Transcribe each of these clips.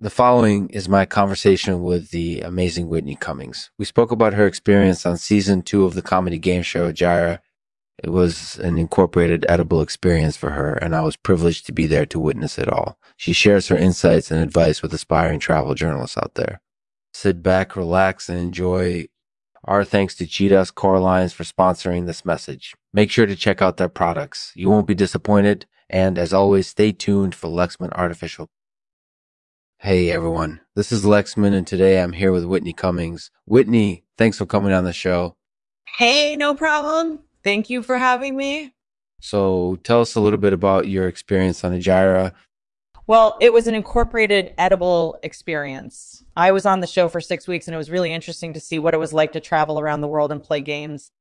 The following is my conversation with the amazing Whitney Cummings. We spoke about her experience on season two of the comedy game show Hegira. It was an incorporated edible experience for her, and I was privileged to be there to witness it all. She shares her insights and advice with aspiring travel journalists out there. Sit back, relax, and enjoy. Our thanks to Cheetahs Core Lines for sponsoring this message. Make sure to check out their products. You won't be disappointed. And as always, stay tuned for Lexman Artificial Hey everyone, this is Lexman, and today I'm here with Whitney Cummings. Whitney, thanks for coming on the show. Hey, no problem. Thank you for having me. So, tell us a little bit about your experience on the Hegira. Well, it was an incorporated edible experience. I was on the show for six weeks, and it was really interesting to see what it was like to travel around the world and play games.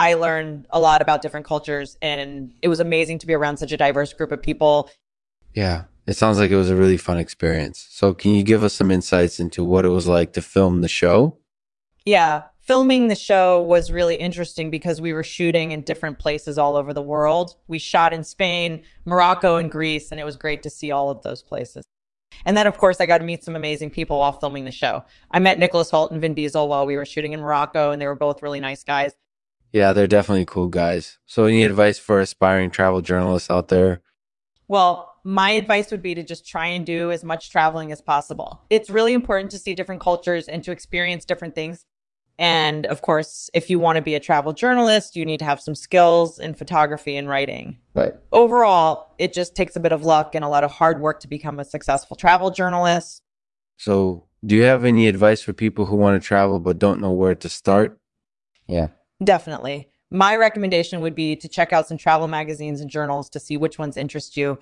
I learned a lot about different cultures, and it was amazing to be around such a diverse group of people. Yeah. It sounds like it was a really fun experience. So, can you give us some insights into what it was like to film the show? Yeah, filming the show was really interesting because we were shooting in different places all over the world. We shot in Spain, Morocco, and Greece, and it was great to see all of those places. And then, of course, I got to meet some amazing people while filming the show. I met Nicholas Hoult and Vin Diesel while we were shooting in Morocco, and they were both really nice guys. Yeah, they're definitely cool guys. So, any advice for aspiring travel journalists out there? Well, my advice would be to just try and do as much traveling as possible. It's really important to see different cultures and to experience different things. And of course, if you want to be a travel journalist, you need to have some skills in photography and writing. But overall, it just takes a bit of luck and a lot of hard work to become a successful travel journalist. So, do you have any advice for people who want to travel but don't know where to start? Yeah. Definitely. My recommendation would be to check out some travel magazines and journals to see which ones interest you.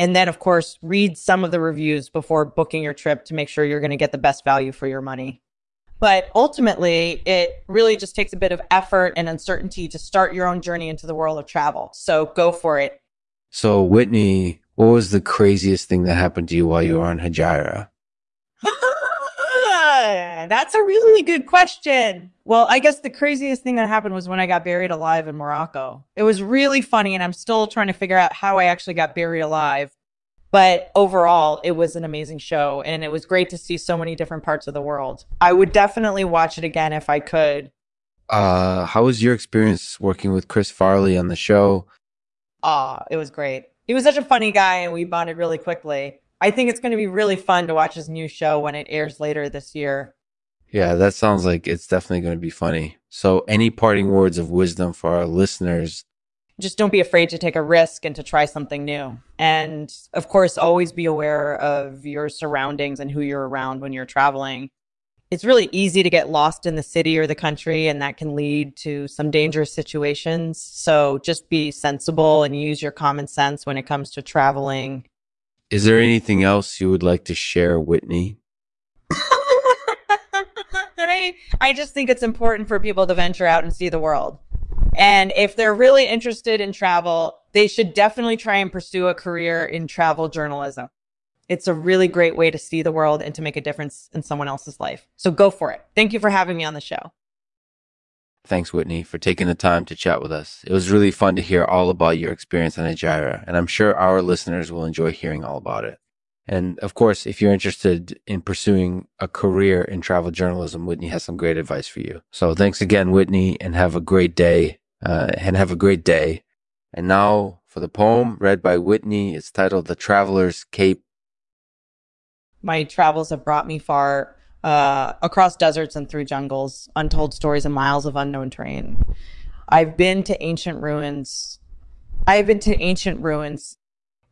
And then, of course, read some of the reviews before booking your trip to make sure you're going to get the best value for your money. But ultimately, it really just takes a bit of effort and uncertainty to start your own journey into the world of travel. So go for it. So, Whitney, what was the craziest thing that happened to you while you were on Hegira? That's a really good question. Well, I guess the craziest thing that happened was when I got buried alive in Morocco. It was really funny, and I'm still trying to figure out how I actually got buried alive. But overall, it was an amazing show, and it was great to see so many different parts of the world. I would definitely watch it again if I could. Uh, how was your experience working with Chris Farley on the show? Ah, it was great. He was such a funny guy, and we bonded really quickly. I think it's going to be really fun to watch his new show when it airs later this year. Yeah, that sounds like it's definitely going to be funny. So, any parting words of wisdom for our listeners? Just don't be afraid to take a risk and to try something new. And of course, always be aware of your surroundings and who you're around when you're traveling. It's really easy to get lost in the city or the country, and that can lead to some dangerous situations. So, just be sensible and use your common sense when it comes to traveling. Is there anything else you would like to share, Whitney? I, just think it's important for people to venture out and see the world. And if they're really interested in travel, they should definitely try and pursue a career in travel journalism. It's a really great way to see the world and to make a difference in someone else's life. So go for it. Thank you for having me on the show. Thanks, Whitney, for taking the time to chat with us. It was really fun to hear all about your experience on Hegira, and I'm sure our listeners will enjoy hearing all about it. And of course, if you're interested in pursuing a career in travel journalism, Whitney has some great advice for you. So thanks again, Whitney, and have a great day. Uh, and have a great day. And now for the poem read by Whitney. It's titled The Traveler's Cape. My travels have brought me far uh, across deserts and through jungles, untold stories and miles of unknown terrain. I've been to ancient ruins. I've been to ancient ruins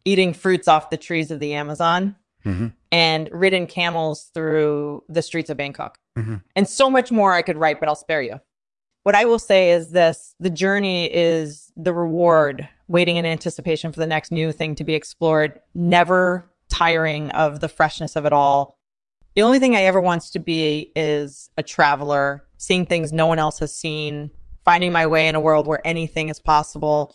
eating fruits off the trees of the Amazon mm-hmm. and ridden camels through the streets of Bangkok. Mm-hmm. And so much more I could write, but I'll spare you. What I will say is this the journey is the reward, waiting in anticipation for the next new thing to be explored, never tiring of the freshness of it all. The only thing I ever wants to be is a traveler, seeing things no one else has seen, finding my way in a world where anything is possible,